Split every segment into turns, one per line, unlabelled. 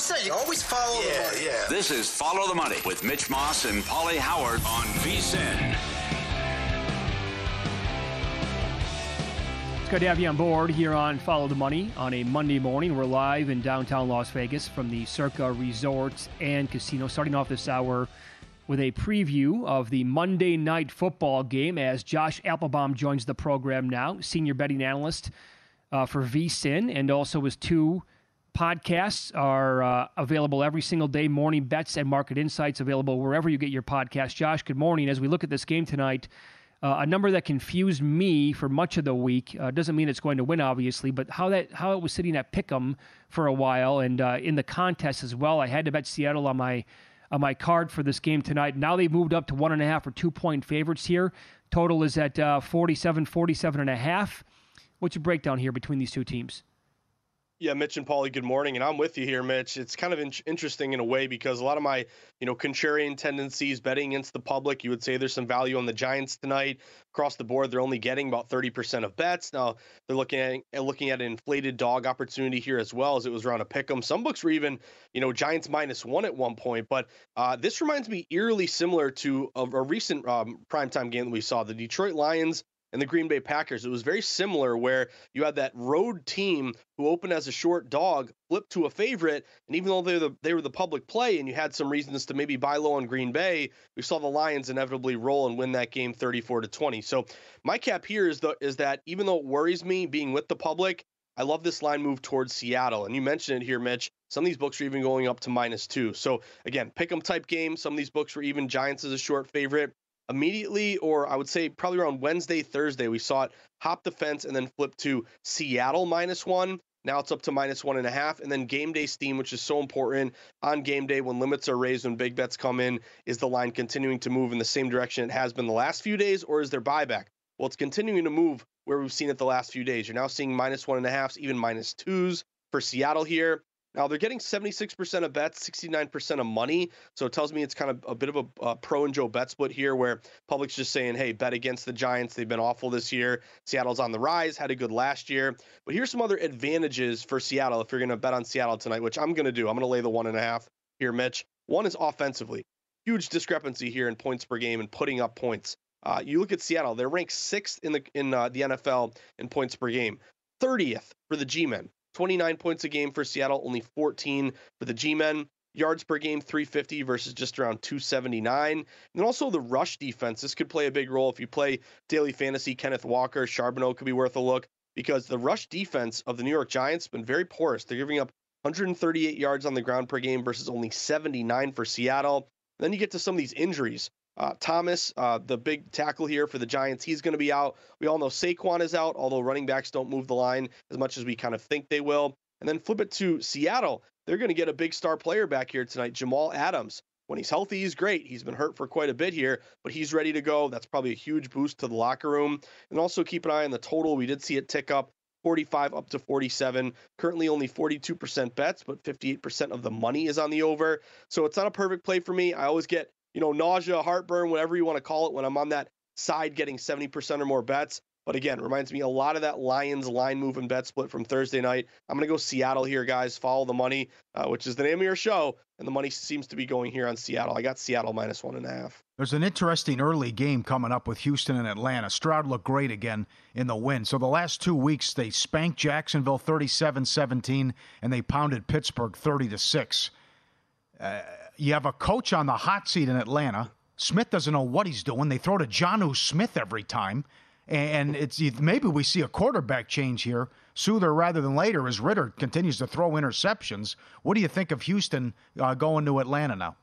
That's what I always say. You always follow yeah, the money.
Yeah. This is Follow the Money with Mitch Moss and Pauly Howard on VSIN.
It's good to have you on board here on Follow the Money on a Monday morning. We're live in downtown Las Vegas from the Circa Resorts and Casino, starting off this hour with a preview of the Monday night football game as Josh Appelbaum joins the program now, senior betting analyst uh, for VSIN, and also his two podcasts are uh, available every single day. Morning bets and market insights available wherever you get your podcast. Josh, good morning. As we look at this game tonight, uh, a number that confused me for much of the week uh, doesn't mean it's going to win, obviously, but how that how it was sitting at Pick'em for a while and uh, in the contest as well. I had to bet Seattle on my on my card for this game tonight. Now they've moved up to one and a half or two point favorites here. Total is at uh, 47, 47 and a half. What's your breakdown here between these two teams?
Yeah, Mitch and Pauly, good morning, and I'm with you here, Mitch. It's kind of in- interesting in a way because a lot of my, you know, contrarian tendencies, betting against the public, you would say there's some value on the Giants tonight. Across the board, they're only getting about 30% of bets. Now they're looking at looking at an inflated dog opportunity here as well as it was around a pick 'em. Some books were even, you know, Giants minus one at one point. But uh, this reminds me eerily similar to a, a recent um, primetime game that we saw, the Detroit Lions and the Green Bay Packers. It was very similar where you had that road team who opened as a short dog, flipped to a favorite, and even though they were the, they were the public play and you had some reasons to maybe buy low on Green Bay, we saw the Lions inevitably roll and win that game 34 to 20. So my cap here is the is that even though it worries me being with the public, I love this line move towards Seattle. And you mentioned it here, Mitch. Some of these books are even going up to minus two. So again, pick 'em type game. Some of these books were even Giants as a short favorite immediately, or I would say probably around Wednesday, Thursday, we saw it hop the fence and then flip to Seattle minus one. Now it's up to minus one and a half. And then game day steam, which is so important on game day when limits are raised, when big bets come in. Is the line continuing to move in the same direction it has been the last few days, or is there buyback? Well, it's continuing to move where we've seen it the last few days. You're now seeing minus one and a half, even minus twos for Seattle here. Now they're getting 76% of bets, 69% of money. So it tells me it's kind of a bit of a, a, pro and Joe bet split here where public's just saying, hey, bet against the Giants. They've been awful this year. Seattle's on the rise, had a good last year. But here's some other advantages for Seattle if you're going to bet on Seattle tonight, which I'm going to do. I'm going to lay the one and a half here, Mitch. One is offensively. Huge discrepancy here in points per game and putting up points. Uh, you look at Seattle; they're ranked sixth in the in uh, the NFL in points per game, 30th for the G-men, 29 points a game for Seattle, only 14 for the G men. Yards per game, 350 versus just around 279. And also the rush defense. This could play a big role if you play daily fantasy. Kenneth Walker, Charbonnet could be worth a look because the rush defense of the New York Giants has been very porous. They're giving up 138 yards on the ground per game versus only 79 for Seattle. Then you get to some of these injuries. Uh, Thomas, uh, the big tackle here for the Giants, he's going to be out. We all know Saquon is out, although running backs don't move the line as much as we kind of think they will. And then flip it to Seattle. They're going to get a big star player back here tonight, Jamal Adams. When he's healthy, he's great. He's been hurt for quite a bit here, but he's ready to go. That's probably a huge boost to the locker room. And also keep an eye on the total. We did see it tick up 45 up to 47. Currently only 42% bets, but 58% of the money is on the over. So it's not a perfect play for me. I always get, you know, nausea, heartburn, whatever you want to call it, when I'm on that side getting 70% or more bets. But again, reminds me a lot of that Lions line move and bet split from Thursday night. I'm going to go Seattle here, guys. Follow the money, uh, which is the name of your show. And the money seems to be going here on Seattle. I got Seattle minus one and a half.
There's an interesting early game coming up with Houston and Atlanta. Stroud looked great again in the win. So the last two weeks, they spanked Jacksonville 37 17, and they pounded Pittsburgh 30 to 6. You have a coach on the hot seat in Atlanta. Smith doesn't know what he's doing. They throw to Jonnu Smith every time and it's maybe we see a quarterback change here sooner rather than later as Ridder continues to throw interceptions. What do you think of Houston uh, going to Atlanta now?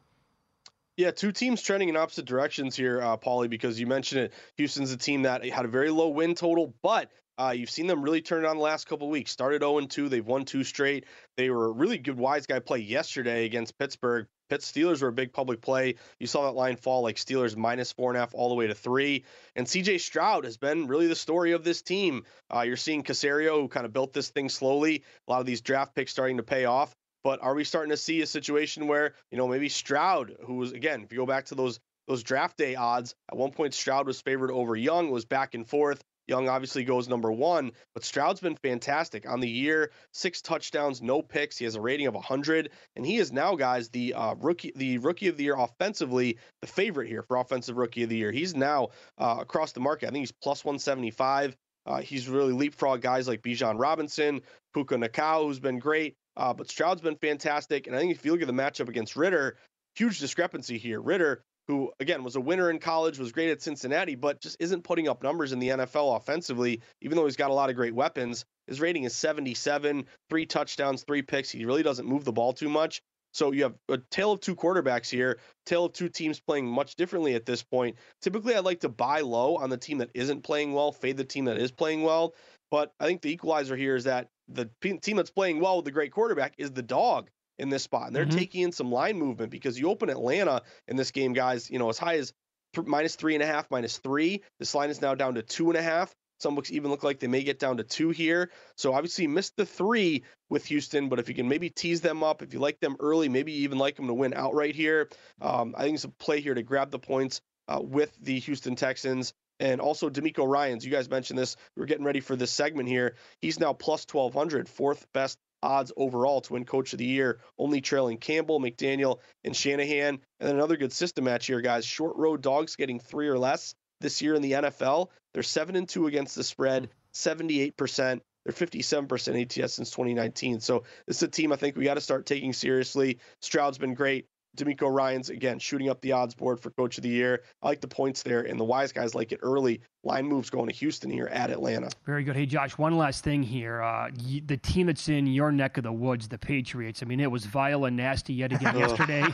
Yeah, two teams trending in opposite directions here, uh, Paulie, because you mentioned it. Houston's a team that had a very low win total, but uh, you've seen them really turn it on the last couple weeks. Started 0 2. They've won two straight. They were a really good wise guy play yesterday against Pittsburgh. Pitt Steelers were a big public play. You saw that line fall like Steelers minus four and a half all the way to three. And CJ Stroud has been really the story of this team. Uh, you're seeing Caserio, who kind of built this thing slowly. A lot of these draft picks starting to pay off. But are we starting to see a situation where, you know, maybe Stroud, who was, again, if you go back to those those draft day odds, at one point Stroud was favored over Young, was back and forth. Young obviously goes number one, but Stroud's been fantastic on the year. Six touchdowns, no picks. He has a rating of 100, and he is now, guys, the uh, rookie, the rookie of the year offensively, the favorite here for offensive rookie of the year. He's now uh, across the market. I think he's plus 175. Uh, he's really leapfrog guys like Bijan Robinson, Puka Nacua, who's been great. Uh, but Stroud's been fantastic, and I think if you look at the matchup against Ridder, huge discrepancy here. Ridder who again was a winner in college, was great at Cincinnati, but just isn't putting up numbers in the NFL offensively, even though he's got a lot of great weapons. His rating is 77, three touchdowns, three picks. He really doesn't move the ball too much. So you have a tale of two quarterbacks here, tale of two teams playing much differently at this point. Typically, I like to buy low on the team that isn't playing well, fade the team that is playing well. But I think the equalizer here is that the team that's playing well with the great quarterback is the dog in this spot. And they're mm-hmm. taking in some line movement because you open Atlanta in this game, guys, you know, as high as th- minus three and a half, minus three. This line is now down to two and a half. Some books even look like they may get down to two here. So obviously missed the three with Houston, but if you can maybe tease them up, if you like them early, maybe you even like them to win outright here. Um, I think it's a play here to grab the points uh, with the Houston Texans. And also DeMeco Ryans, you guys mentioned this. We are getting ready for this segment here. He's now plus 1200, fourth best odds overall to win Coach of the Year, only trailing Campbell, McDaniel, and Shanahan. And then another good system match here, guys. Short road dogs getting three or less this year in the NFL. They're seven and two against the spread, 78%. They're 57% ATS since 2019. So this is a team I think we got to start taking seriously. Stroud's been great. DeMeco Ryans again shooting up the odds board for Coach of the Year. I like the points there, and the wise guys like it early. Line moves going to Houston here at Atlanta.
Very good. Hey Josh, one last thing here. Uh, the team that's in your neck of the woods, the Patriots. I mean, it was vile and nasty yet again yesterday.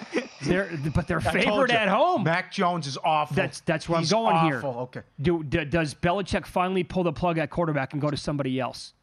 they're, but they're favored at home.
Mac Jones is awful.
That's that's where
He's
I'm going
awful.
here.
Okay.
Do, do, does Belichick finally pull the plug at quarterback and go to somebody else?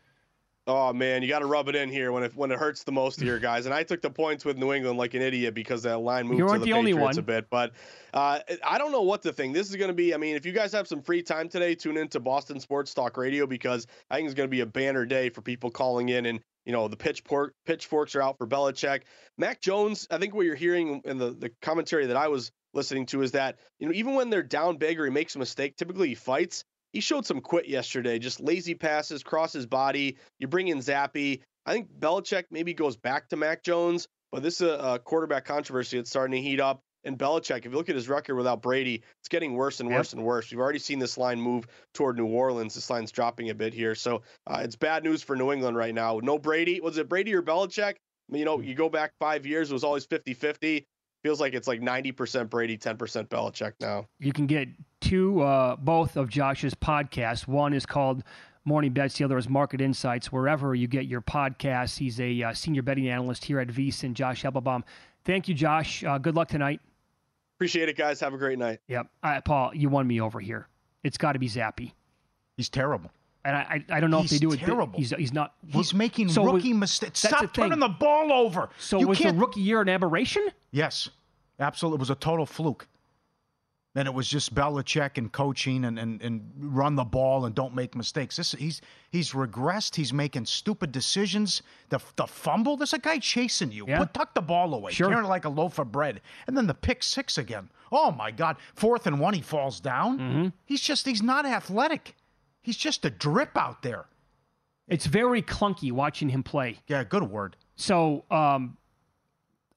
Oh man, you got to rub it in here when it when it hurts the most here, guys. And I took the points with New England like an idiot because that line moved
you
to
the,
the, Patriots
only one.
a bit. But uh, I don't know what to think. This is going to be. I mean, if you guys have some free time today, tune into Boston Sports Talk Radio because I think it's going to be a banner day for people calling in and. You know the pitchfork pitchforks are out for Belichick. Mac Jones. I think what you're hearing in the the commentary that I was listening to is that you know even when they're down big or he makes a mistake, typically he fights he showed some quit yesterday, just lazy passes, cross his body. You bring in Zappe. I think Belichick maybe goes back to Mac Jones, but this is a, a quarterback controversy that's starting to heat up. And Belichick, if you look at his record without Brady, it's getting worse and worse yep. and worse. We've already seen this line move toward New Orleans. This line's dropping a bit here. So uh, it's bad news for New England right now. No Brady. Was it Brady or Belichick? I mean, you know, you go back five years, it was always 50 50 feels like it's like 90% Brady, 10% Belichick now.
You can get two, uh, both of Josh's podcasts. One is called Morning Bets, the other is Market Insights. Wherever you get your podcasts, he's a uh, senior betting analyst here at VSiN, Josh Appelbaum. Thank you, Josh. Uh, good luck tonight.
Appreciate it, guys. Have a great night.
Yep. Paul, you won me over here. It's got to be Zappe.
He's terrible.
And I, I, I don't know
he's
if they do
terrible.
it. He's he's not.
He's making so rookie mistakes. Stop turning the ball over.
So
you
was
can't...
the rookie year an aberration?
Yes, absolutely. It was a total fluke. and it was just Belichick and coaching and, and, and run the ball and don't make mistakes. This he's he's regressed. He's making stupid decisions. The the fumble. There's a guy chasing you.
Yeah.
Put tuck the ball away.
Sure.
Carrying it like a loaf of bread. And then the pick six again. Oh my God! Fourth and one, he falls down.
Mm-hmm.
He's just he's not athletic. He's just a drip out there.
It's very clunky watching him play.
Yeah, good word.
So, um,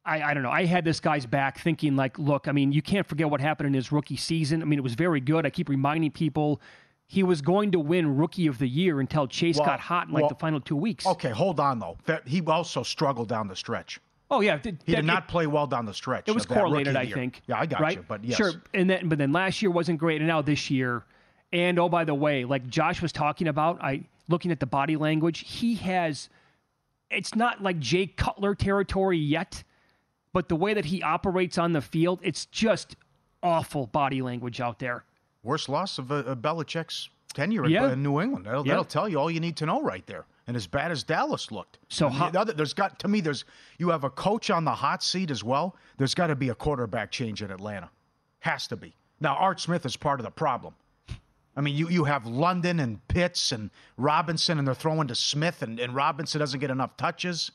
I, I don't know. I had this guy's back thinking, like, look, I mean, you can't forget what happened in his rookie season. I mean, it was very good. I keep reminding people he was going to win Rookie of the Year until Chase
Well-
got hot in like
well-
the final two weeks.
Okay, hold on though. He also struggled down the stretch.
Oh yeah,
He did not play well down the stretch.
It was
of that rookie
correlated, I
year.
think.
Yeah, I got
right?
you. But yes,
sure. And then, but then last year wasn't great, and now this year. And oh, by the way, like Josh was talking about, I looking at the body language, he has. It's not like Jay Cutler territory yet, but the way that he operates on the field, it's just awful body language out there.
worst loss of, uh, of Belichick's tenure
Yeah.
in, in New England. That'll,
Yeah.
that'll tell you all you need to know right there. And as bad as Dallas looked,
So how-
the other- there's got to me. There's you have a coach on the hot seat as well. There's got to be a quarterback change in Atlanta. Has to be. Now Art Smith is part of the problem. I mean, you, you have London and Pitts and Robinson, and they're throwing to Smith, and, and Robinson doesn't get enough touches.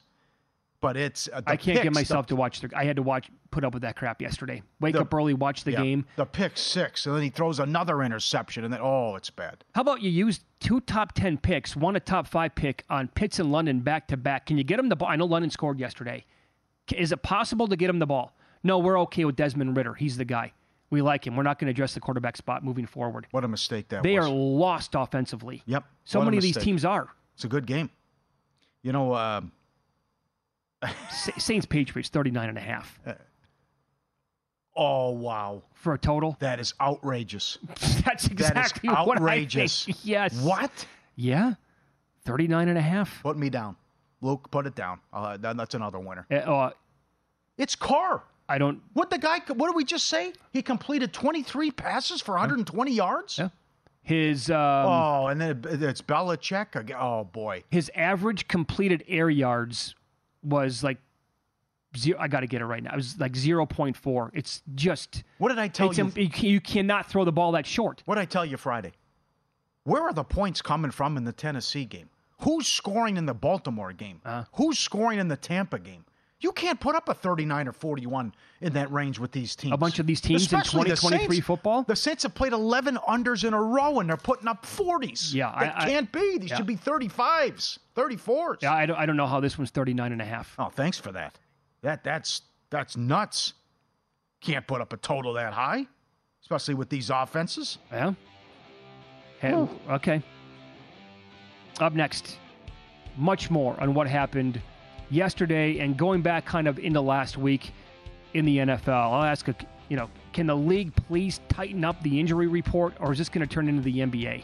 But it's uh,
I can't get myself to watch. The, I had to watch, put up with that crap yesterday. Wake
The-
up early, watch the
yeah,
game.
The pick six, and then he throws another interception, and then oh, it's bad.
How about you use two top 10 picks, one a top five pick on Pitts and London back to back? Can you get him the ball? I know London scored yesterday. Is it possible to get him the ball? No, we're okay with Desmond Ridder. He's the guy. We like him. We're not going to address the quarterback spot moving forward.
What a mistake that was.
They
was.
are lost offensively.
Yep.
So
what
many of these teams are.
It's a good game. You know, uh,
Saints Patriots 39 and a half
oh wow,
for a total.
that is outrageous.
That's exactly
that is
what I
outrageous.
think. Yes.
What?
Yeah. 39 and a half.
Put me down, Luke. Put it down. Uh, that- that's another winner.
Uh, uh,
It's Carr.
I don't.
What the guy? What did we just say? He completed 23 passes for 120 yards.
Yeah. His um,
Oh, and then it's Belichick. again. Oh boy.
his average completed air yards was like zero. I got to get it right now. It was like zero point four. It's just
What did I tell you?
im- you, cannot throw the ball that short.
What did I tell you Friday? Where are the points coming from in the Tennessee game? Who's scoring in the Baltimore game?
Uh-huh.
Who's scoring in the Tampa game? You can't put up a 39 or 41 in that range with these teams.
A bunch of these teams in
Especially the
2023
Saints.
football?
The Saints have played 11 unders in a row and they're putting up 40s.
Yeah, I- I-
can't be. These
yeah.
should be 35s, 34s.
Yeah, I don't, I don't know how this one's 39 and a half.
Oh, thanks for that. That that's that's nuts. Can't put up a total that high, especially with these offenses.
Yeah. Hey, okay. Up next, much more on what happened yesterday and going back kind of into last week in the NFL. I'll ask, you know, can the league please tighten up the injury report, or is this going to turn into the NBA?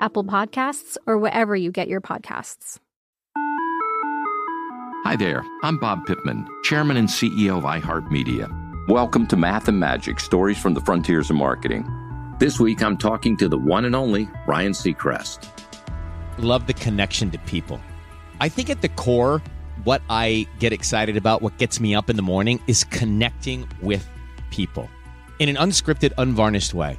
Apple Podcasts, or wherever you get your podcasts.
Hi there, I'm Bob Pittman, Chairman and CEO of iHeartMedia. Welcome to Math and Magic Stories from the Frontiers of Marketing. This week I'm talking to the one and only Ryan Seacrest.
Love the connection to people. I think at the core, what I get excited about, what gets me up in the morning, is connecting with people in an unscripted, unvarnished way.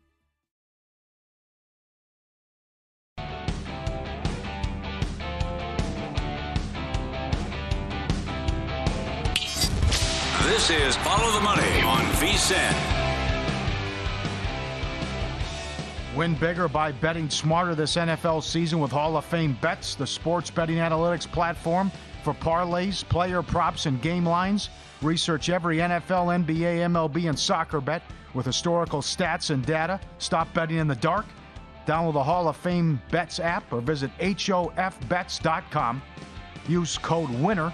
This is Follow the Money on VSiN.
Win bigger by betting smarter this NFL season with Hall of Fame Bets, the sports betting analytics platform for parlays, player props, and game lines. Research every NFL, NBA, MLB, and soccer bet with historical stats and data. Stop betting in the dark. Download the Hall of Fame Bets app or visit HOFBets.com. Use code WINNER.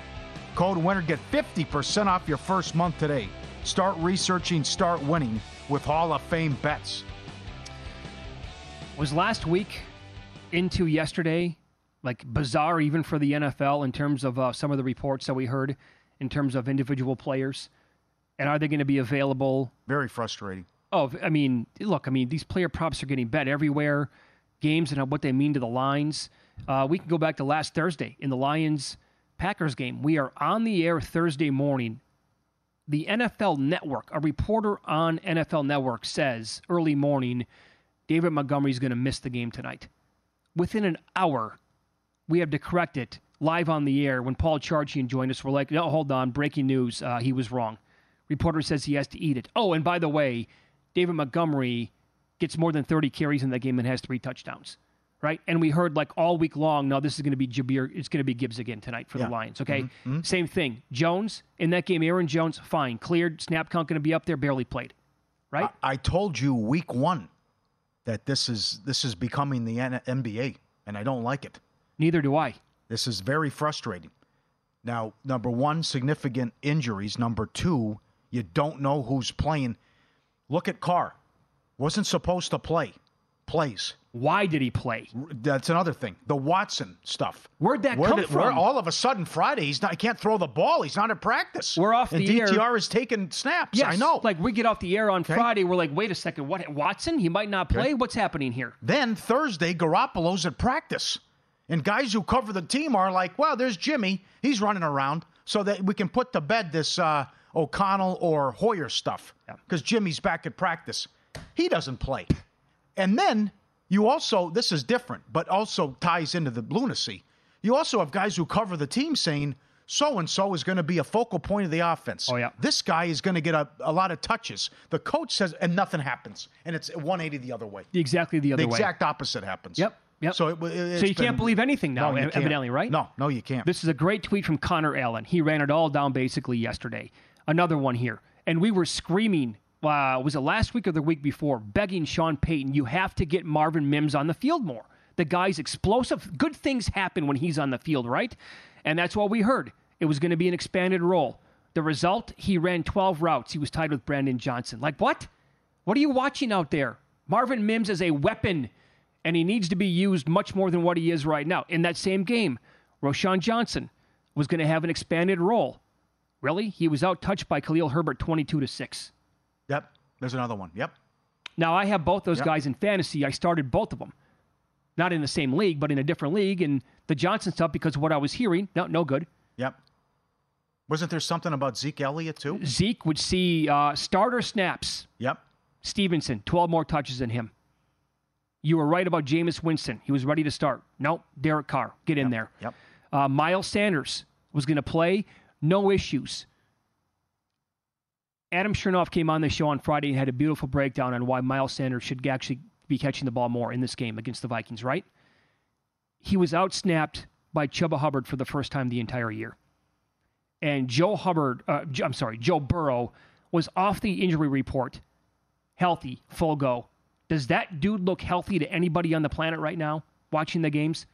Code WINNER. Get 50% off your first month today. Start researching, start winning with Hall of Fame Bets.
Was last week into yesterday like bizarre even for the NFL in terms of uh, some of the reports that we heard in terms of individual players? And are they going to be available?
Very frustrating.
Oh, I mean, look, I mean, these player props are getting bet everywhere. Games and what they mean to the lines. Uh, we can go back to last Thursday in the Lions Packers game. We are on the air Thursday morning. The NFL Network, a reporter on NFL Network says early morning, David Montgomery is going to miss the game tonight. Within an hour, we have to correct it live on the air when Paul Charchian joined us. We're like, no, hold on, breaking news. Uh, he was wrong. Reporter says he has to eat it. Oh, and by the way, David Montgomery gets more than 30 carries in that game and has three touchdowns, right? And we heard like all week long, no, this is going to be Jabir, it's going to be Gibbs again tonight for
Yeah.
the Lions, okay?
Mhm, mhm.
Same thing. Jones, in that game, Aaron Jones, fine, cleared, snap count going to be up there, barely played, right?
I, I told you week one that this is this is becoming the N- NBA, and I don't like it.
Neither do I.
This is very frustrating. Now, number one, significant injuries. Number two, you don't know who's playing. Look at Carr. Wasn't supposed to play. Plays.
Why did he play?
That's another thing. The Watson stuff.
Where'd that
Where
come
did- where
from?
all of a sudden Friday he's not. He can't throw the ball. He's not at practice.
We're off
and
the air.
DTR is taking snaps.
Yes,
I know.
Like we get off the air on Friday, we're like, wait a second, what? Watson? He might not play. What's happening here?
Then Thursday, Garoppolo's at practice. And guys who cover the team are like, well, there's Jimmy. He's running around so that we can put to bed this uh, O'Connell or Hoyer stuff because Jimmy's back at practice. He doesn't play. And then you also, this is different, but also ties into the lunacy. You also have guys who cover the team saying, so and so is going to be a focal point of the offense. Oh, yeah. This guy is going to get a, a lot of touches. The coach says, and nothing happens. And it's 180 the other way.
Exactly the other
the
way.
exact opposite happens.
Yep. Yep.
So, it, it,
so you can't believe anything now,
No, you
ev-
can't.
evidently, right?
No, no, you can't.
This is a great tweet from Connor Allen. He ran it all down basically yesterday. Another one here. And we were screaming, uh, was it last week or the week before, begging Sean Payton, you have to get Marvin Mims on the field more. The guy's explosive. Good things happen when he's on the field, right? And that's what we heard. It was going to be an expanded role. The result, he ran 12 routes. He was tied with Brandon Johnson. Like, what? What are you watching out there? Marvin Mims is a weapon, and he needs to be used much more than what he is right now. In that same game, Roschon Johnson was going to have an expanded role. Really? He was out touched by Khalil Herbert 22 to 6.
Yep. There's another one. Yep.
Now, I have both those
Yep.
guys in fantasy. I started both of them. Not in the same league, but in a different league. And the Johnson stuff, because of what I was hearing, no, no good.
Yep. Wasn't there something about Zeke Elliott too?
Zeke would see uh, starter snaps.
Yep.
Stevenson, 12 more touches than him. You were right about Jameis Winston. He was ready to start. Nope. Derek Carr, get in there.
Yep.
Uh, Miles Sanders was going to play. No issues. Adam Chernoff came on the show on Friday and had a beautiful breakdown on why Miles Sanders should actually be catching the ball more in this game against the Vikings, right? He was outsnapped by Chuba Hubbard for the first time the entire year. And Joe Hubbard, uh, I'm sorry, Joe Burrow was off the injury report, healthy, full go. Does that dude look healthy to anybody on the planet right now watching the games?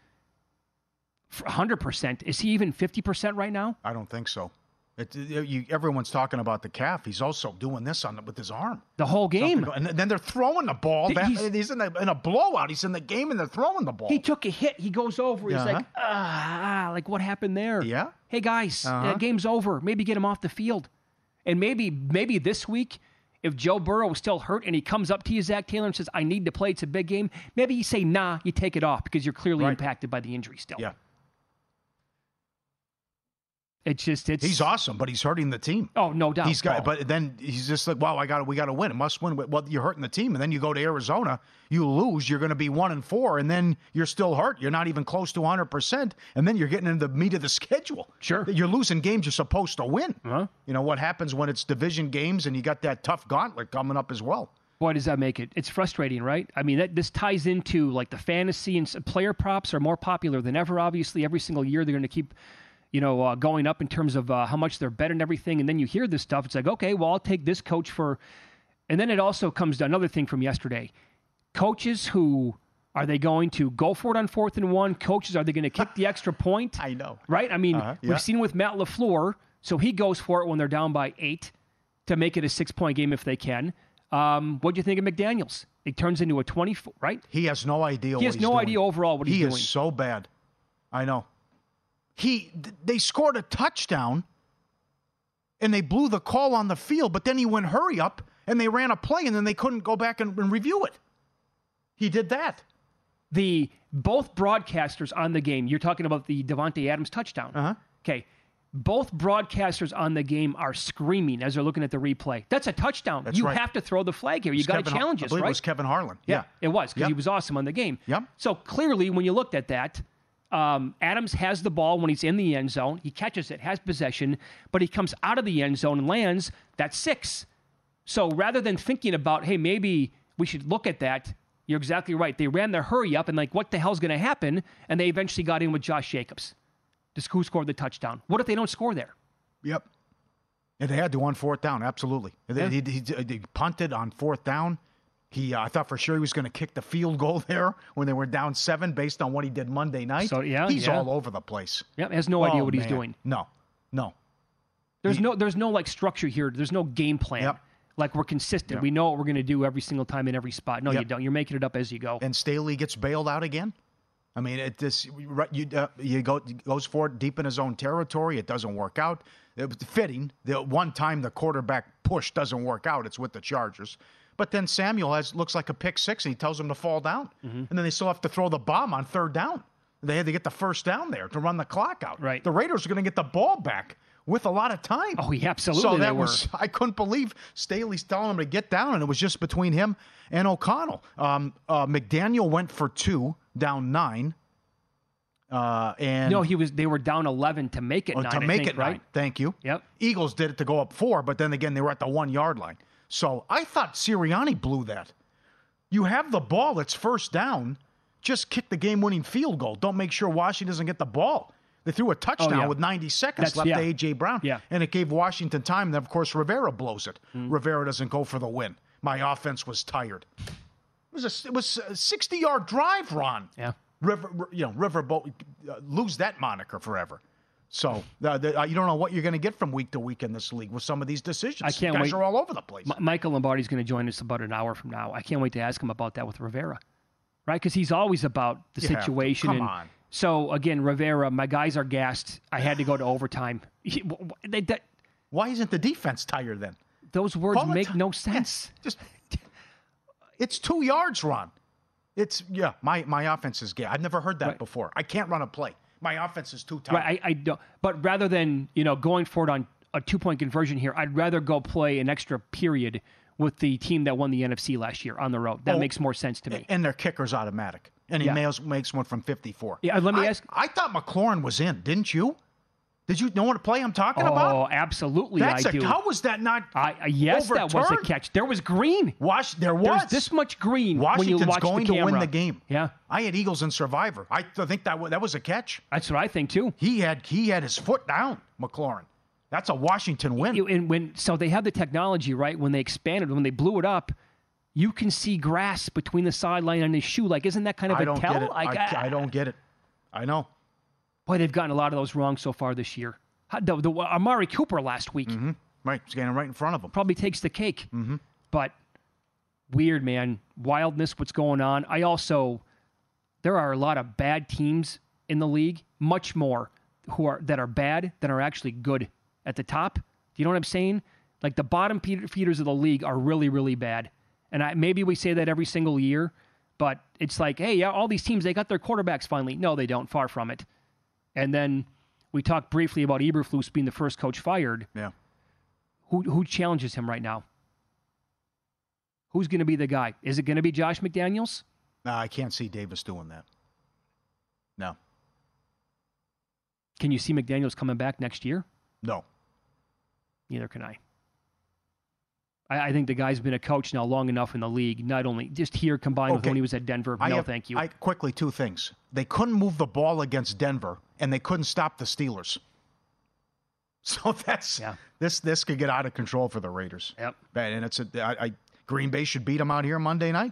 100%. Is he even 50% right now?
I don't think so. It, you, everyone's talking about the calf. He's also doing this on with his arm
the whole game,
and then they're throwing the ball. That, he's, he's in, a, in, a, blowout. He's in the game, and they're throwing the ball.
He took a hit. He goes over. He's uh-huh. like, ah, like what happened there?
Yeah.
Hey guys, uh-huh. game's over. Maybe get him off the field, and maybe maybe this week. If Joe Burrow is still hurt and he comes up to you, Zac Taylor, and says, I need to play, it's a big game, maybe you say, nah, you take it off because you're clearly
right.
impacted by the injury still.
Yeah.
It's just it's
he's awesome, but he's hurting the team.
Oh, no doubt.
He's got, but then he's just like, wow, I got, we got to win. It must win. Well, you're hurting the team, and then you go to Arizona, you lose, you're going to be one and four, and then you're still hurt. You're not even close to 100, percent and then you're getting into the meat of the schedule.
Sure,
you're losing games you're supposed to win.
Uh-huh.
You know what happens when it's division games and you got that tough gauntlet coming up as well.
Boy, does that make it? It's frustrating, right? I mean, that, this ties into like the fantasy and player props are more popular than ever. Obviously, every single year they're going to keep you know, uh, going up in terms of uh, how much they're betting and everything. And then you hear this stuff. It's like, okay, well, I'll take this coach for. And then it also comes to another thing from yesterday coaches who are they going to go for it on fourth and one? Coaches, are they going to kick the extra point?
I know.
Right? I mean,
uh-huh, yeah.
we've seen with Matt LaFleur. So he goes for it when they're down by eight to make it a six point game if they can. Um, what do you think of McDaniels? It turns into a 24, right?
He has no idea.
He has no
doing.
idea overall what
he
he's doing.
He is so bad. I know he they scored a touchdown and they blew the call on the field, but then he went hurry up and they ran a play and then they couldn't go back and, and review it. He did that.
The both broadcasters on the game, you're talking about the Davante Adams touchdown.
Uh-huh.
Okay. Both broadcasters on the game are screaming as they're looking at the replay. That's a touchdown.
That's
you
right.
have to throw the flag here. You got to challenge us,
believe
right?
It was Kevin Harlan. Yeah,
yeah it was because
yep.
he was awesome on the game.
Yep.
So clearly, when you looked at that, um, Adams has the ball when he's in the end zone. He catches it, has possession, but he comes out of the end zone and lands. That's six. So rather than thinking about, hey, maybe we should look at that, you're exactly right. They ran their hurry up and like, what the hell's going to happen? And they eventually got in with Josh Jacobs. Just who scored the touchdown? What if they don't score there?
Yep. And they had to on fourth down, absolutely.
Yeah.
He, he, he, punted on fourth down. He, uh, I thought for sure he was going to kick the field goal there when they were down seven, based on what he did Monday night.
So yeah,
he's
yeah.
all over the place.
Yeah, has no
oh,
idea what he's doing.
No, no.
There's
He-
no, there's no like structure here. There's no game plan.
Yep.
Like we're consistent.
Yep.
We know what we're going to do every single time in every spot. No, you don't. You're making it up as you go.
And Staley gets bailed out again. I mean, it just right, you uh, you go goes for it deep in his own territory. It doesn't work out. It was fitting. The one time the quarterback push doesn't work out, it's with the Chargers. But then Samuel has looks like a pick six, and he tells him to fall down.
Mm-hmm.
And then they still have to throw the bomb on third down. They had to get the first down there to run the clock out.
Right.
The Raiders are going to get the ball back with a lot of time.
Oh, yeah, absolutely
So that was I couldn't believe Staley's telling him to get down, and it was just between him and O'Connell. Um, uh, McDaniel went for two, down nine. Uh, and
no, he was. They were down 11 to make it
Oh,
nine.
to make
think,
it
right.
nine. Thank you.
Yep.
Eagles did it to go up four, but then again they were at the one yard line. So I thought Sirianni blew that. You have the ball, it's first down. Just kick the game winning field goal. Don't make sure Washington doesn't get the ball. They threw a touchdown
Oh, yeah.
with 90 seconds
That's-
left
yeah.
to A.J. Brown.
Yeah.
And it gave Washington time. Then, of course, Rivera blows it.
Mm.
Rivera doesn't go for the win. My offense was tired. It was a, it was a 60 yard drive, Ron.
Yeah.
River, you know, Riverboat, uh, lose that moniker forever. So uh, the, uh, you don't know what you're going to get from week to week in this league with some of these decisions.
I can't
Guys
wait.
are all over the place.
M- Michael Lombardi's going to join us about an hour from now. I can't wait to ask him about that with Rivera, right? Because he's always about the
to.
situation.
Come
and
on.
So again, Rivera, my guys are gassed. I had to go to overtime. He- they-
Why isn't the defense tired then?
those words
Call
make
ti-
no sense.
Just it's two yards, Ron. It's yeah. My my offense is gay. I've never heard that
Right.
before. I can't run a play. My offense is too tough.
Right, I, I don't. But rather than you know going for it on a two point conversion here, I'd rather go play an extra period with the team that won the NFC last year on the road. That
Oh,
makes more sense to me.
And their kicker's automatic. And he
Yeah.
makes one from 54.
Yeah, let me
I,
ask-
I thought McLaurin was in, didn't you? Did you know what a play I'm talking
Oh,
about?
Oh, absolutely,
That's
I
a,
do.
How was that not?
I, I yes, that was a catch. There was green.
Wash, there was.
There's this much green when
Washington's
you watch
going to win the game.
Yeah,
I had Eagles and Survivor. I think that wa- that was a catch.
that's what I think too.
He had he had his foot down, McLaurin. That's a Washington win.
And when so they have the technology right when they expanded when they blew it up, you can see grass between the sideline and the shoe. Like, isn't that kind of
I
a
don't
tell?
get it.
Like,
I,
ah.
I don't get it. I know.
Boy, they've gotten a lot of those wrong so far this year. The, the Amari Cooper last week
Mm-hmm. Right, he's getting right in front of him.
probably takes the cake.
Mm-hmm.
But weird, man. Wildness, what's going on? I also there are a lot of bad teams in the league, much more who are that are bad than are actually good at the top. Do you know what I'm saying? Like the bottom feeders of the league are really, really bad. And I, maybe we say that every single year, but it's like, hey, yeah, all these teams they got their quarterbacks finally. No, they don't. Far from it. And then we talked briefly about Eberflus being the first coach fired.
Yeah.
Who who challenges him right now? Who's going to be the guy? Is it going to be Josh McDaniels?
No, I can't see Davis doing that. No,
Can you see McDaniels coming back next year?
no.
Neither can I. I, I think the guy's been a coach now long enough in the league. Not only just here combined with when he was at Denver.
I
no,
have-
thank you.
I, quickly, two things. They couldn't move the ball against Denver, and they couldn't stop the Steelers. So that's yeah. this. This could get out of control for the Raiders.
Yep.
And it's a, I, I, Green Bay should beat them out here Monday night,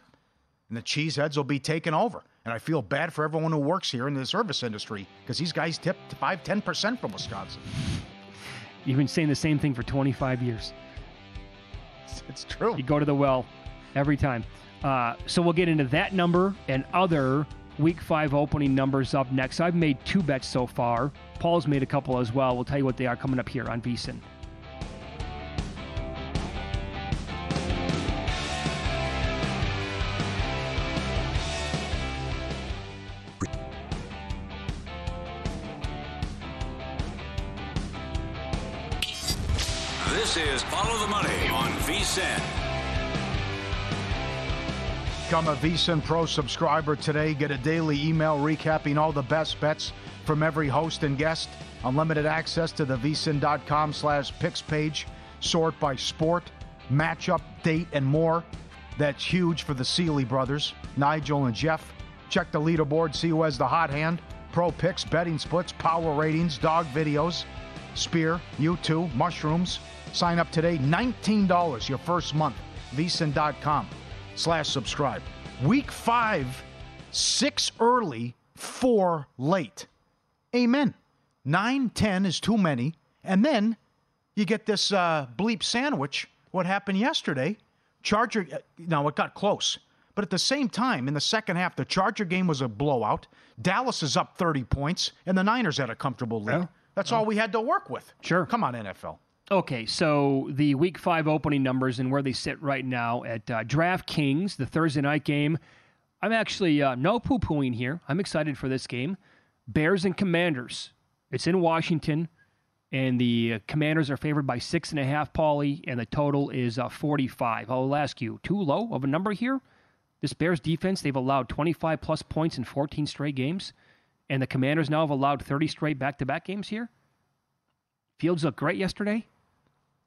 and the cheeseheads will be taken over. And I feel bad for everyone who works here in the service industry because these guys tip five, ten percent from Wisconsin.
You've been saying the same thing for 25 years.
It's, it's true.
You go to the well every time. Uh, so we'll get into that number and other week five opening numbers up next. I've made two bets so far. Paul's made a couple as well. We'll tell you what they are coming up here on VSIN.
Become a VSIN Pro subscriber today. Get a daily email recapping all the best bets from every host and guest. Unlimited access to the vsin.com slash picks page. Sort by sport, matchup, date, and more. That's huge for the Seeley brothers, Nigel and Jeff. Check the leaderboard, see who has the hot hand. Pro picks, betting splits, power ratings, dog videos, spear, U2, mushrooms. Sign up today, $19 your first month. vsin.com slash subscribe. Week five, six early, four late. Amen. Nine, ten is too many. And then you get this uh, bleep sandwich. What happened yesterday? Charger, uh, now it got close. But at the same time, in the second half, the Charger game was a blowout. Dallas is up 30 points, and the Niners had a comfortable lead. That's all we had to work with.
Sure.
Come on, NFL.
Okay, so the week five opening numbers and where they sit right now at uh, DraftKings, the Thursday night game. I'm actually uh, no poo pooing here. I'm excited for this game. Bears and Commanders. It's in Washington, and the uh, Commanders are favored by six and a half, Paulie, and the total is uh, 45. I'll ask you, too low of a number here? This Bears defense, they've allowed 25 plus points in 14 straight games, and the Commanders now have allowed 30 straight back to back games here. Fields looked great yesterday.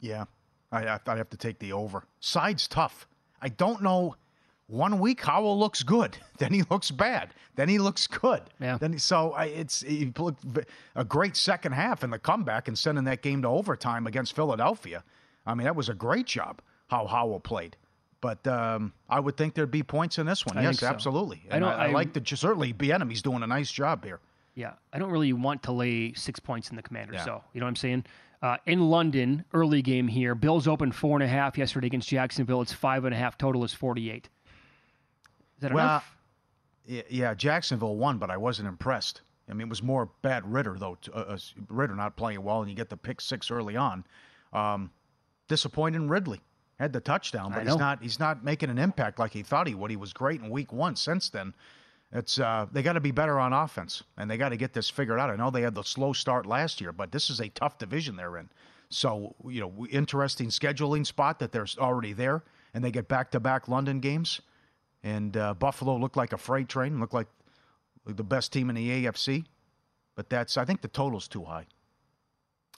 Yeah, I, I thought have to take the over. Side's tough. I don't know. One week Howell looks good, then he looks bad, then he looks good.
Yeah.
Then he- so I, it's he looked a great second half in the comeback and sending that game to overtime against Philadelphia. I mean that was a great job how Howell played. But um, I would think there'd be points in this one.
I
yes,
so.
absolutely.
I
And
don't-
I,
I-
like the certainly Bieniemy's doing a nice job here.
Yeah, I don't really want to lay six points in the Commanders,
Yeah.
so you know what I'm saying. Uh, in London, early game here. Bills opened four and a half yesterday against Jacksonville. It's five and a half. Total is 48. Is that
well,
enough?
yeah, Jacksonville won, but I wasn't impressed. I mean, it was more bad Ridder though. Uh, uh, Ridder not playing well, and you get the pick six early on. Um, disappointing Ridley had the touchdown, but he's not he's not making an impact like he thought he would. He was great in week one. Since then, It's uh, they got to be better on offense, and they got to get this figured out. I know they had the slow start last year, but this is a tough division they're in. So you know, interesting scheduling spot that they're already there, and they get back-to-back London games. And uh, Buffalo looked like a freight train, looked like the best team in the AFC, but that's I think the total's too high.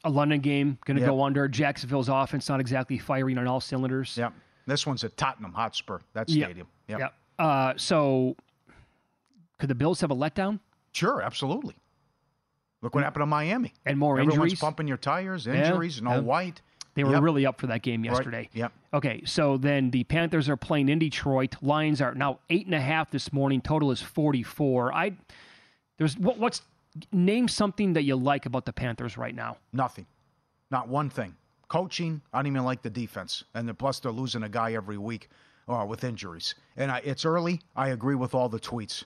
A London game going to
Yep.
go under. Jacksonville's offense not exactly firing on all cylinders.
Yep. This one's at Tottenham Hotspur, that stadium. Yep.
Yep. Uh, so could the Bills have a letdown?
Sure, absolutely. Look what happened to Miami.
And more
Everyone's
injuries?
pumping your tires,
Yeah,
injuries, no
yeah.
white.
They were
Yep.
really up for that game
Right,
yesterday.
Yep.
Okay, so then the Panthers are playing in Detroit. Lions are now eight and a half this morning. Total is forty-four. I there's what, what's name something that you like about the Panthers right now.
Nothing. Not one thing. Coaching, I don't even like the defense. And then plus they're losing a guy every week uh, with injuries. And I, it's early. I agree with all the tweets.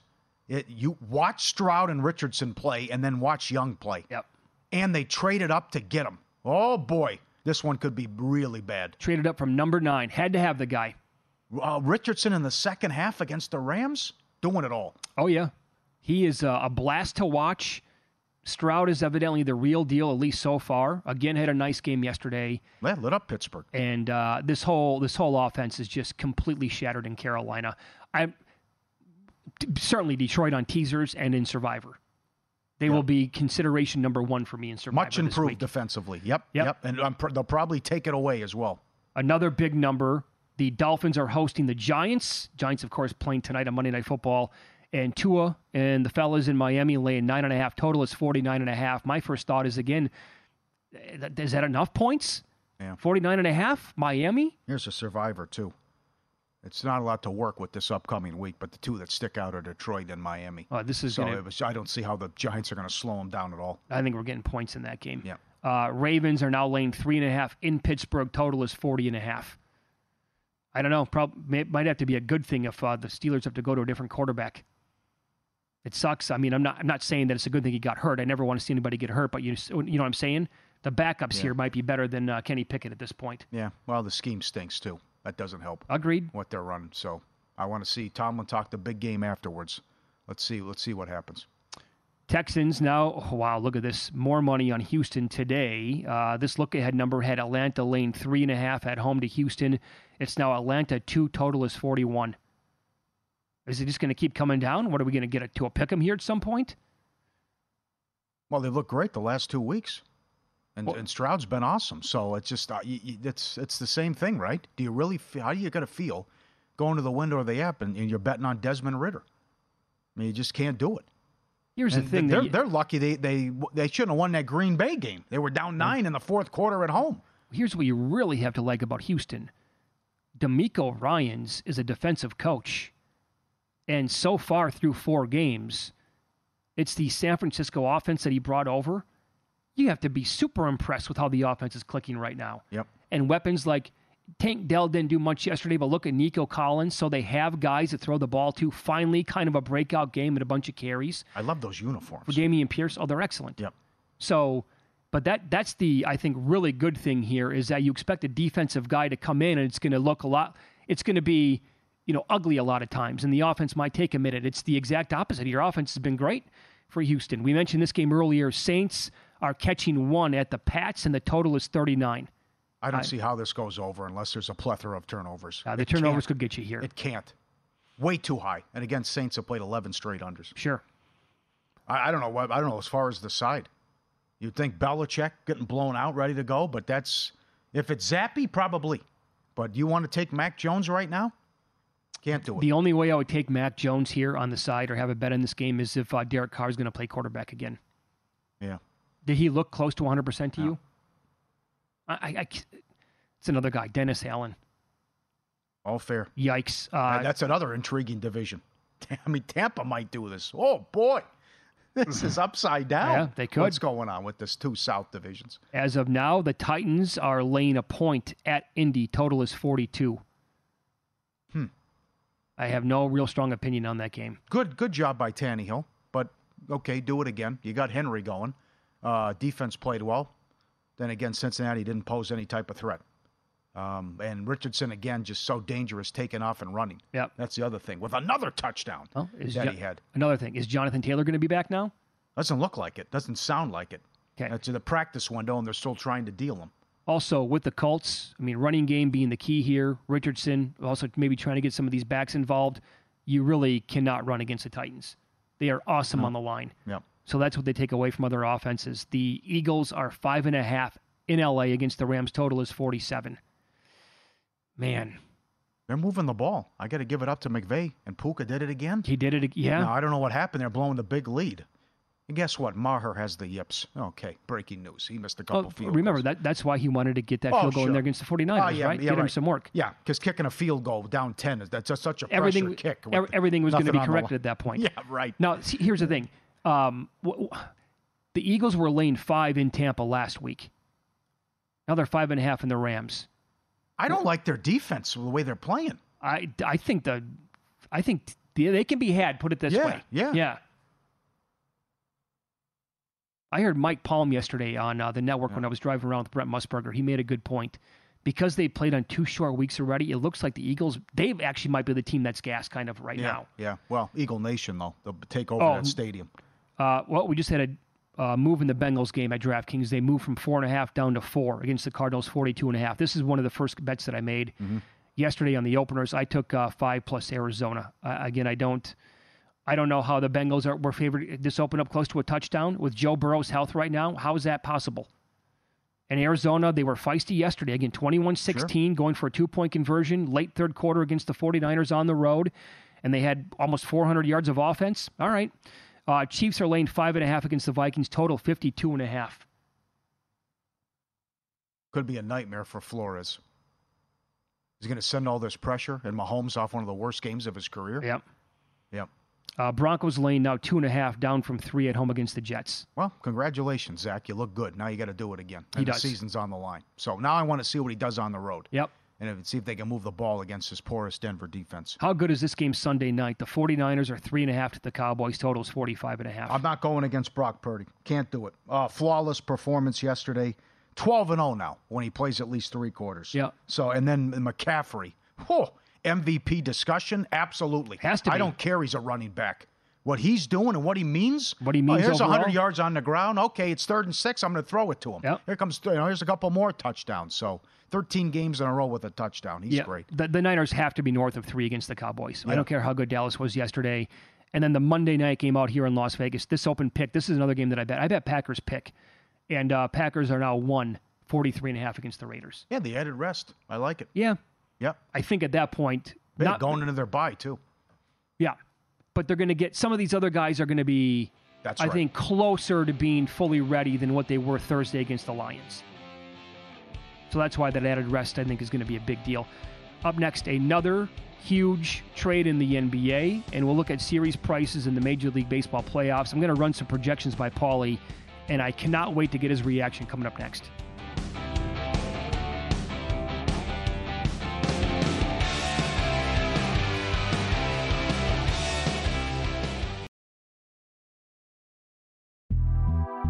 It, you watch Stroud and Richardson play and then watch Young play.
Yep.
And they traded up to get him. Oh boy, this one could be really bad.
Traded up from number nine. Had to have the guy.
Uh, Richardson in the second half against the Rams, doing it all.
Oh yeah, he is uh, a blast to watch. Stroud is evidently the real deal, at least so far. Again, had a nice game yesterday.
Yeah, lit up Pittsburgh.
And uh, this whole this whole offense is just completely shattered in Carolina. I certainly Detroit on teasers and in Survivor. They will be consideration number one for me in Survivor.
Much improved defensively. Yep.
Yep.
Yep. And pr- they'll probably take it away as well.
Another big number. The Dolphins are hosting the Giants. Giants, of course, playing tonight on Monday Night Football. And Tua and the fellas in Miami laying nine and a half. Total is 49 and a half. My first thought is again, eh, is that enough points?
Yeah.
49 and a half? Miami?
Here's a survivor, too. It's not a lot to work with this upcoming week, but the two that stick out are Detroit and Miami.
Uh, this is
so
gonna-
was, I don't see how the Giants are going to slow them down at all.
I think we're getting points in that game.
Yeah.
Uh, Ravens are now laying three and a half in Pittsburgh. Total is 40 and a half. I don't know. Probably might have to be a good thing if uh, the Steelers have to go to a different quarterback. It sucks. I mean, I'm not. I'm not saying that it's a good thing he got hurt. I never want to see anybody get hurt. But you, you know what I'm saying? The backups
Yeah.
here might be better than uh, Kenny Pickett at this point.
Yeah. Well, the scheme stinks, too. That doesn't help.
Agreed.
What they're running. So I want to see Tomlin talk the big game afterwards. Let's see. Let's see what happens.
Texans now, oh, wow, look at this. More money on Houston today. Uh, this look ahead number had Atlanta lane three and a half at home to Houston. It's now Atlanta two, total is 41. Is it just going to keep coming down? What are we going to get it to a pick 'em here at some point?
Well, they look great the last two weeks, and,
Well-
and Stroud's been awesome. So it's just uh, you, you, it's it's the same thing, right? Do you really? Feel, how do you got to feel going to the window of the app and, and you're betting on Desmond Ridder? I mean, you just can't do it.
Here's
And
the thing.
They're,
you-
they're lucky they, they they shouldn't have won that Green Bay game. They were down nine in the fourth quarter at home.
here's what you really have to like about Houston. DeMeco Ryans is a defensive coach. And so far through four games, it's the San Francisco offense that he brought over. You have to be super impressed with how the offense is clicking right now.
Yep.
And weapons like Tank Dell didn't do much yesterday, but look at Nico Collins. So they have guys to throw the ball to. Finally, kind of a breakout game and a bunch of carries.
I love those uniforms.
For Dameon Pierce, oh, they're excellent.
Yep.
So, but that that's the I think really good thing here is that you expect a defensive guy to come in and it's going to look a lot. It's going to be you know ugly a lot of times, and the offense might take a minute. It's the exact opposite. Your offense has been great for Houston. We mentioned this game earlier. Saints are catching one at the Pats, and the total is thirty nine.
I don't
I-
see how this goes over unless there's a plethora of turnovers.
Uh, the
It
turnovers could get you here.
It can't. Way too high. And again, Saints have played 11 straight unders.
Sure.
I, I don't know. what I don't know as far as the side. You'd think Belichick getting blown out, ready to go, but that's if it's Zappe, probably. But you want to take Mac Jones right now? Can't do it.
The only way I would take Mac Jones here on the side or have a bet in this game is if uh, Derek Carr is going to play quarterback again.
Yeah.
Did he look close to 100% to you? I, I, it's another guy, Dennis Allen.
All fair.
Yikes.
Uh,
Uh,
that's another intriguing division. I mean, Tampa might do this. Oh boy, this is upside down.
Yeah, they could.
What's going on with this two South divisions?
as of now, the Titans are laying a point at Indy. Total is 42.
Hmm.
I have no real strong opinion on that game.
Good, good job by Tannehill. But okay, do it again. You got Henry going. Uh, defense played well. Then again, Cincinnati didn't pose any type of threat. Um, and Richardson again, just so dangerous, taking off and running.
Yep.
That's the other thing with another touchdown
is
that
Jo-
he had.
Another thing is Jonathan Taylor going to be back now?
Doesn't look like it. Doesn't sound like it.
Okay.
That's the practice window, and they're still trying to deal him.
Also, with the Colts, I mean, running game being the key here. Richardson also maybe trying to get some of these backs involved. You really cannot run against the Titans. They are awesome on the line.
Yep.
So that's what they take away from other offenses. The Eagles are five and a half in LA against the Rams. Total is 47. Man,
They're moving the ball. I got to give it up to McVay, and Puka did it again.
he did it. Yeah.
Now, I don't know what happened. They're blowing the big lead. And guess what? Maher has the yips. Okay, breaking news. He missed a couple
Oh,
field
remember that that's why he wanted to get that
Oh,
field goal in there against the 49ers,
Oh, ah, yeah,
right?
yeah,
get him some work.
Yeah, because kicking a field goal down 10 is that's just such a pressure kick.
everything was going to be corrected at that point.
Yeah, right.
Now, see, here's the thing: um, w- w- the Eagles were laying five in Tampa last week. Now they're five and a half in the Rams.
I don't like their defense the way they're playing.
I, I think the I think the, they can be had. Put it this
Yeah,
way.
yeah.
Yeah. I heard Mike Palm yesterday on uh, the network when I was driving around with Brent Musburger. He made a good point. Because they played on two short weeks already, it looks like the Eagles, they actually might be the team that's gas kind of right
yeah,
now.
Yeah. Well, Eagle Nation, though. They'll take over
Oh,
that stadium.
Uh, well, we just had a uh, move in the Bengals game at DraftKings. They moved from four and a half down to four against the Cardinals, 42 and a half. This is one of the first bets that I made yesterday on the openers. I took uh, five plus Arizona. Uh, again, I don't, I don't know how the Bengals are were favored. This opened up close to a touchdown with Joe Burrow's health right now. How is that possible? And Arizona, they were feisty yesterday. Again, 21 16, going for a two point conversion late third quarter against the 49ers on the road. And they had almost 400 yards of offense. All right. Uh, Chiefs are laying five and a half against the Vikings, total 52 and a half.
Could be a nightmare for Flores. He's going to send all this pressure, and Mahomes off one of the worst games of his career.
Yep.
Yep.
Uh, Broncos laying now two and a half, down from three at home against the Jets.
Well, congratulations, Zach. You look good. Now you got to do it again.
He
And the
does.
season's on the line. So now I want to see what he does on the road.
Yep.
And see if they can move the ball against this porous Denver defense.
How good is this game Sunday night? The 49ers are three and a half to the Cowboys. Total is 45 and a half.
I'm not going against Brock Purdy. Can't do it. Uh, flawless performance yesterday. 12 and 0 now when he plays at least three quarters.
Yeah.
So and then McCaffrey. Whew, MVP discussion? Absolutely.
Has to
I don't care he's a running back. What he's doing and what he means.
What he
Oh,
means
here's
overall?
100 yards on the ground. Okay, it's third and six. I'm going to throw it to him.
Yep.
Here comes. You know, here's a couple more touchdowns. So 13 games in a row with a touchdown. He's
yeah,
great.
The, the Niners have to be north of three against the Cowboys. I don't care how good Dallas was yesterday. And then the Monday night game out here in Las Vegas, this open pick, this is another game that I bet. I bet Packers pick. And uh, Packers are now one, 43 and a half against the Raiders.
Yeah, the added rest. I like it.
Yeah.
Yep.
I think at that point,
Big,
not
going into their bye too.
Yeah. But they're going to get some of these other guys are going to be,
That's
I
right.
think, closer to being fully ready than what they were Thursday against the Lions. So that's why that added rest, I think, is going to be a big deal. Up next, another huge trade in the NBA, and we'll look at series prices in the Major League Baseball playoffs. I'm going to run some projections by Paulie, and I cannot wait to get his reaction coming up next.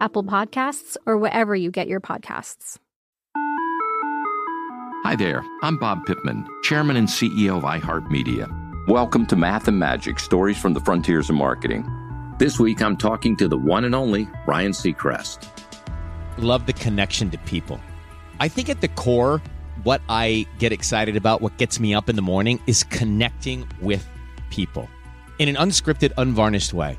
Apple Podcasts, or wherever you get your podcasts.
Hi there, I'm Bob Pittman, Chairman and CEO of iHeartMedia. Welcome to Math and Magic Stories from the Frontiers of Marketing. This week, I'm talking to the one and only Ryan Seacrest.
Love the connection to people. I think at the core, what I get excited about, what gets me up in the morning, is connecting with people in an unscripted, unvarnished way.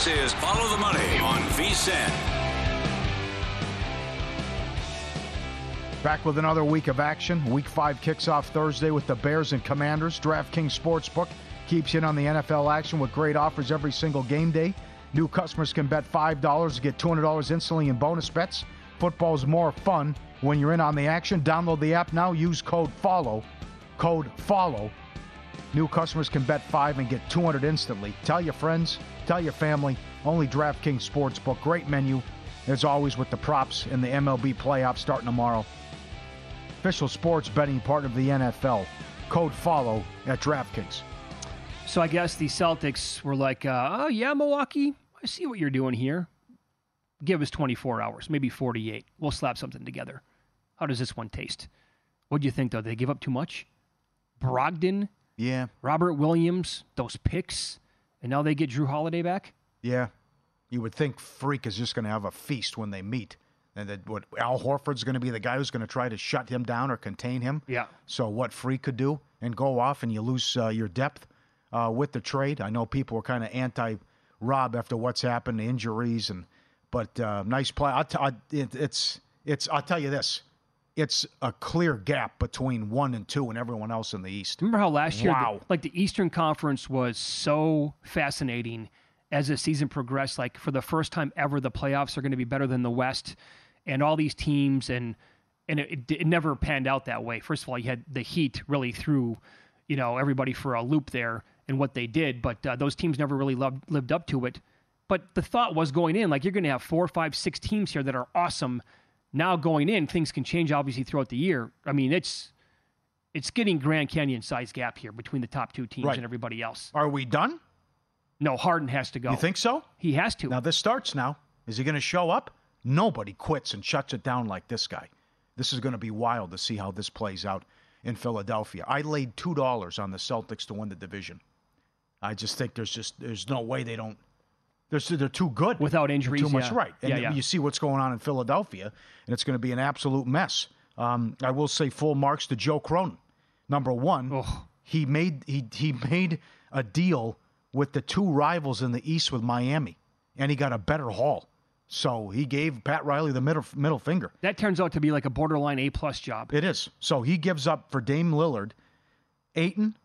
This is Follow the Money on VSIN.
Back with another week of action. Week five kicks off Thursday with the Bears and Commanders. DraftKings Sportsbook keeps you in on the NFL action with great offers every single game day. New customers can bet $5 to get $200 instantly in bonus bets. Football's more fun when you're in on the action. Download the app now. Use code FOLLOW. Code FOLLOW. New customers can bet 5 and get 200 instantly. Tell your friends, tell your family. Only DraftKings Sportsbook. Great menu, as always, with the props and the MLB playoffs starting tomorrow official sports betting partner of the NFL. Code FOLLOW at DraftKings.
So I guess the Celtics were like, uh, oh, yeah, Milwaukee, I see what you're doing here. Give us 24 hours, maybe 48. We'll slap something together. How does this one taste? What do you think, though? Did they give up too much? Brogdon?
Yeah.
Robert Williams? Those picks? And now they get Jrue Holiday back?
Yeah. You would think Freak is just going to have a feast when they meet and that what Al Horford's going to be the guy who's going to try to shut him down or contain him.
Yeah.
So what Freak could do and go off, and you lose uh, your depth uh, with the trade. I know people were kind of anti Rob after what's happened, the injuries, and but uh, nice play. I t- I, it, it's it's. I'll tell you this. It's a clear gap between one and two and everyone else in the East.
Remember how last year,
wow.
the, like the Eastern Conference was so fascinating as the season progressed. Like for the first time ever, the playoffs are going to be better than the West and all these teams and and it, it, never panned out that way. First of all, you had the Heat really threw, you know, everybody for a loop there and what they did, but uh, those teams never really loved, lived up to it. But the thought was going in, like you're going to have four, five, six teams here that are awesome. Now going in, things can change obviously throughout the year. I mean, it's it's getting Grand Canyon size gap here between the top two teams
Right.
and everybody else.
Are we done?
No, Harden has to go.
You think so?
He has to.
Now this starts now. Is he going to show up? Nobody quits and shuts it down like this guy. This is going to be wild to see how this plays out in Philadelphia. I laid two dollars on the Celtics to win the division. I just think there's just there's no way they don't. They're they're too good
Without
They're
injuries,
Too much
yeah.
right. And
Yeah, yeah.
you see what's going on in Philadelphia, and it's going to be an absolute mess. Um, I will say full marks to Joe Cronin. Number one, he made he he made a deal with the two rivals in the East with Miami, and he got a better haul. So he gave Pat Riley the middle middle finger.
That turns out to be like a borderline A plus job.
It is. So he gives up for Dame Lillard, Ayton,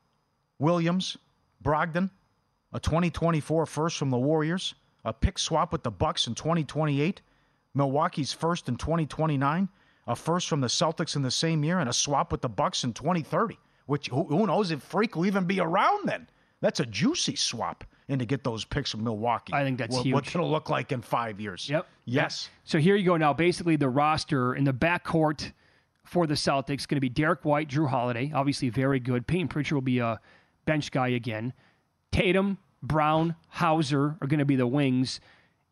Williams, Brogdon, a 2024 first from the Warriors, a pick swap with the Bucks in 2028, Milwaukee's first in 2029, a first from the Celtics in the same year, and a swap with the Bucks in 2030. Which who, who knows if Freak will even be around then? That's a juicy swap, and to get those picks from Milwaukee.
I think that's
what,
huge.
What's going to look like in five years?
Yep.
Yes.
So here you go now. Basically, the roster in the backcourt for the Celtics going to be Derrick White, Jrue Holiday, obviously very good. Payton Pritchard will be a bench guy again. Tatum, Brown, Hauser are going to be the wings.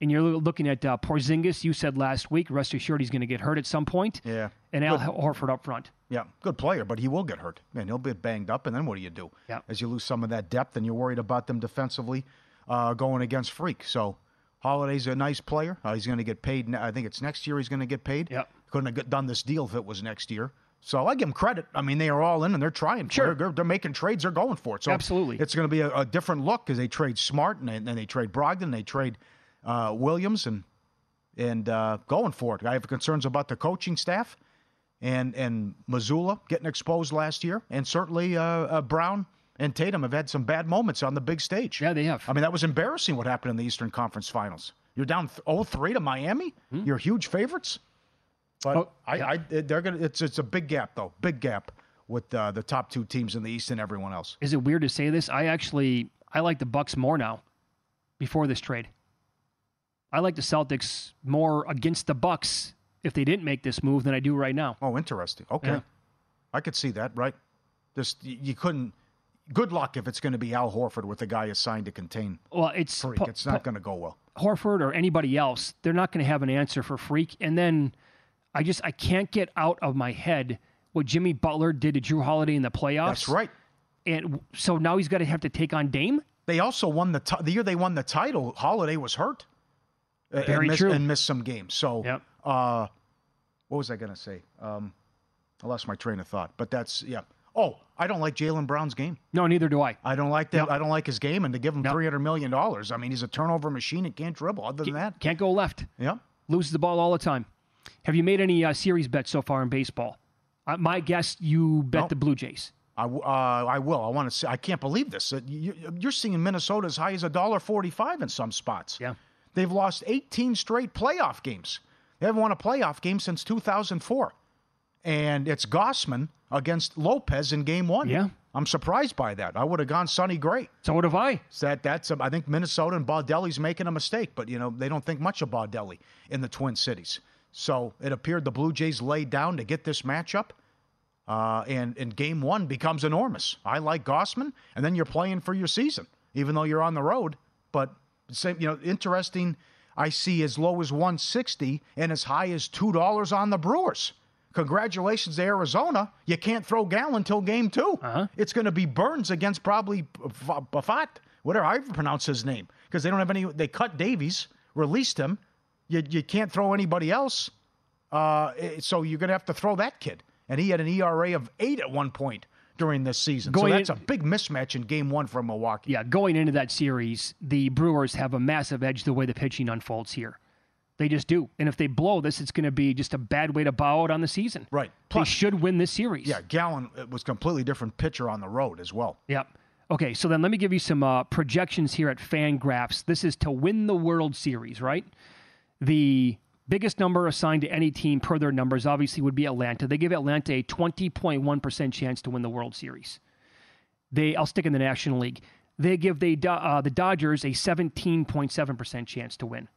And you're looking at uh, Porzingis. You said last week, rest assured he's going to get hurt at some point.
Yeah.
And Al
Good.
Horford up front.
Yeah, good player, but he will get hurt. Man, he'll be banged up, and then what do you do?
Yeah.
As you lose some of that depth, and you're worried about them defensively uh, going against Freak. So Holiday's a nice player. Uh, he's going to get paid. I think it's next year he's going to get paid.
Yep.
Couldn't have done this deal if it was next year. So I give them credit. I mean, they are all in and they're trying. Sure. They're, they're making trades. They're going for it. So
Absolutely.
It's going to be a, a different look because they trade Smart and then they trade Brogdon, they trade uh, Williams, and and uh, going for it. I have concerns about the coaching staff and and Mazzulla getting exposed last year, and certainly uh, uh, Brown and Tatum have had some bad moments on the big stage.
Yeah, they have.
I mean, that was embarrassing what happened in the Eastern Conference Finals. You're down 0-3 to Miami. You're huge favorites. But?
Oh,
I, I, they're gonna. It's it's a big gap though, big gap with uh, the top two teams in the East and everyone else.
Is it weird to say this? I actually I like the Bucks more now. Before this trade, I like the Celtics more against the Bucks if they didn't make this move than I do right now.
Oh, interesting. Okay,
Yeah.
I could see that. Right, just you couldn't. Good luck if it's going to be Al Horford with the guy assigned to contain
Well, it's
Freak. it's not going to go well.
Horford or anybody else, they're not going to have an answer for Freak. And then I just I can't get out of my head what Jimmy Butler did to Jrue Holiday in the playoffs.
That's right.
And so now he's got to have to take on Dame.
They also won the ti- the year they won the title. Holiday was hurt. uh, and
Very
missed,
true.
And missed some games. So, uh, what was I going to say? Um, I lost my train of thought. But that's yeah. Oh, I don't like Jaylen Brown's game.
No, neither do I.
I don't like that. I don't like his game, and to give him three hundred million dollars. I mean, he's a turnover machine and can't dribble. Other than that,
Can't go left.
Yeah.
Loses the ball all the time. Have you made any uh, series bets so far in baseball? Uh, my guess, you bet
No.
the Blue Jays.
I, uh, I will. I want to say. I can't believe this. Uh, you, you're seeing Minnesota as high as a dollar forty-five in some spots.
Yeah.
They've lost 18 straight playoff games. They haven't won a playoff game since 2004. And it's Gausman against Lopez in game one.
Yeah.
I'm surprised by that. I would have gone Sonny Gray.
So would have I.
That, that's, I think Minnesota and Baldelli's making a mistake, but, you know, they don't think much of Baudelli in the Twin Cities. So it appeared the Blue Jays laid down to get this matchup. Uh, and, and game one becomes enormous. I like Gausman, and then you're playing for your season, even though you're on the road. But same, you know, interesting. I see as low as 160 and as high as two dollars on the Brewers. Congratulations to Arizona. You can't throw Gallen until game 2
Uh-huh.
It's going to be Burns against probably Bafat, whatever I pronounce his name, because they don't have any. They cut Davies, released him. You you can't throw anybody else. Uh, so you're going to have to throw that kid. And he had an ERA of eight at one point during this season.
Going
so that's
in-
a big mismatch in game one for Milwaukee.
Yeah, going into that series, the Brewers have a massive edge the way the pitching unfolds here. They just do. And if they blow this, it's going to be just a bad way to bow out on the season.
Right.
they
Plus-
should win this series.
Yeah, Gallen uh, was completely different pitcher on the road as well.
Yep. Okay, so then let me give you some uh, projections here at Fangraphs. This is to win the World Series, right? The biggest number assigned to any team per their numbers obviously would be Atlanta. They give Atlanta a 20.1% chance to win the World Series. They, I'll stick in the National League. They give the uh, the Dodgers a 17.7% chance to win.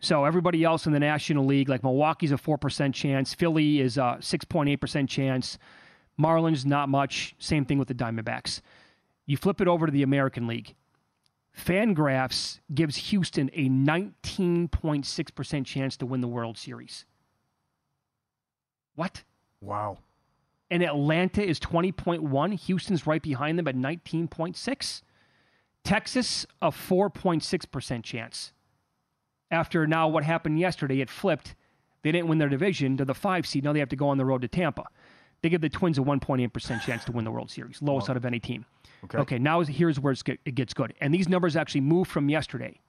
So everybody else in the National League, like Milwaukee's a 4% chance, Philly is a 6.8% chance, Marlins not much. Same thing with the Diamondbacks. You flip it over to the American League. Fangraphs gives Houston a 19.6% chance to win the World Series. What?
Wow.
And Atlanta is 20.1. Houston's right behind them at 19.6. Texas, a 4.6% chance. After now what happened yesterday, it flipped. They didn't win their division to the five seed. Now they have to go on the road to Tampa. They give the Twins a 1.8% chance to win the World Series, lowest out of any team.
Okay.
Okay, now here's where it gets good. And these numbers actually move from yesterday.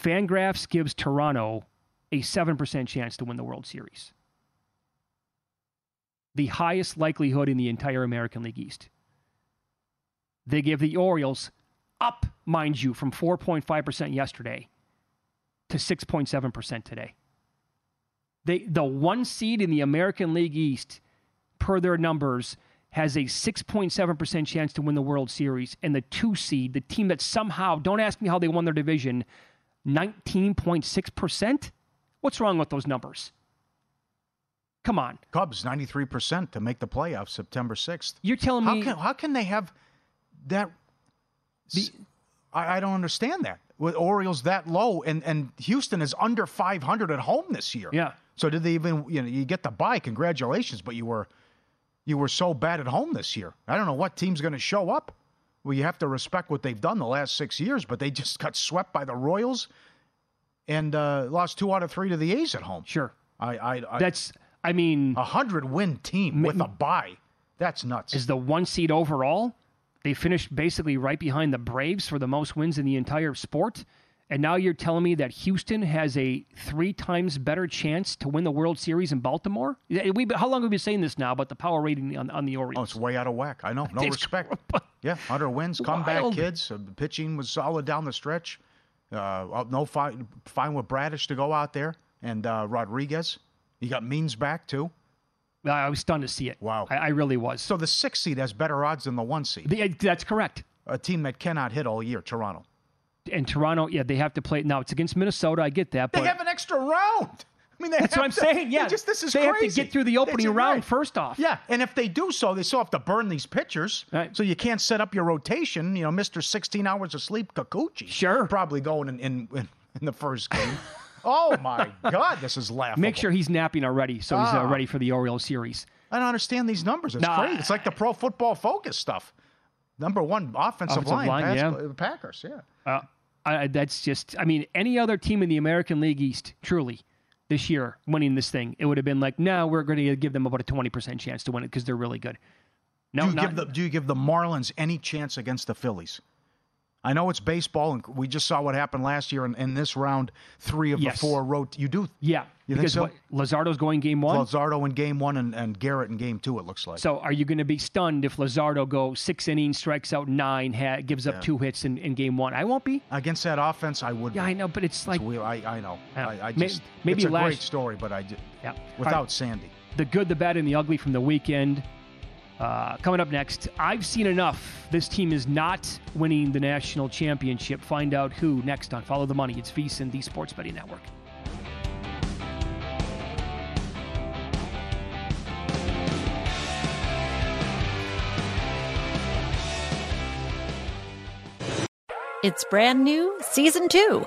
Fangraphs gives Toronto a 7% chance to win the World Series. The highest likelihood in the entire American League East. They give the Orioles up, mind you, from 4.5% yesterday to 6.7% today. They, the one seed in the American League East, per their numbers, has a 6.7% chance to win the World Series. And the two seed, the team that somehow, don't ask me how they won their division, 19.6%? What's wrong with those numbers? Come on.
Cubs 93% to make the playoffs September 6th.
You're telling
how
me-
Can, how can they have that? I, I don't understand that. with Orioles that low, and and Houston is under 500 at home this year.
Yeah.
So did they even you know you get the bye? Congratulations, but you were you were so bad at home this year. I don't know what team's going to show up. Well, you have to respect what they've done the last six years, but they just got swept by the Royals and uh, lost two out of three to the A's at home.
Sure.
I, I, I
That's, I mean,
a hundred win team with a bye. That's nuts.
is the one seed overall. They finished basically right behind the Braves for the most wins in the entire sport. And now you're telling me that Houston has a three times better chance to win the World Series in Baltimore? We, how long have we been saying this now about the power rating on, on the Orioles?
Oh, it's way out of whack. I know. No
It's
respect. yeah, 100 wins, comeback
Wild.
kids. Uh, pitching was solid down the stretch. Uh, no fine, fine with Bradish to go out there and uh, Rodriguez. You got Means back too.
I was stunned to see it.
Wow.
I, I really was.
So the six seed has better odds than the one seed.
The- that's correct.
A team that cannot hit all year, Toronto.
And Toronto, yeah, they have to play. Now, it's against Minnesota. I get that.
They
but
have an extra round. I mean, they
That's
have
what I'm
to-
saying. Yeah.
just this is
They have to get through the opening
That's
round
right.
first off.
Yeah, and if they do so, they still have to burn these pitchers. Right. So you can't set up your rotation. You know, Mister 16 hours of sleep, Kikuchi.
Sure,
probably going in in, in, in the first game. oh my God, this is laughable.
Make sure he's napping already so he's uh,
Ah.
ready for the Orioles series.
I don't understand these numbers. It's
Nah.
crazy. It's like the Pro Football Focus stuff. Number one offensive,
Offensive
line,
line,
Pas-
yeah.
Packers. Yeah.
Uh, I, that's just, I mean, any other team in the American League East, truly, this year winning this thing, it would have been like, no, we're going to give them about a 20% chance to win it because they're really good. No,
do you
not,
give the Do you give the Marlins any chance against the Phillies? I know it's baseball, and we just saw what happened last year in, in this round. Three of
Yes.
the four wrote. You do?
yeah.
You think
because
so?
what, Luzardo's going game one.
Luzardo in game one and, and Garrett in game two. It looks like.
So are you going to be stunned if Lazardo goes six innings, strikes out nine, ha- gives up
Yeah.
two hits in, in game one? I won't be.
Against that offense, I would.
Yeah, I know, but it's like
we, I, I know.
Yeah.
I, I just
maybe
it's a
last-
great story, but I did,
Yeah.
without
right.
Sandy.
the good, the bad, and the ugly from the weekend. Uh, coming up next, I've seen enough. This team is not winning the national championship. Find out who next on Follow the Money. It's VSiN, the Sports Betting Network.
It's brand new, season two.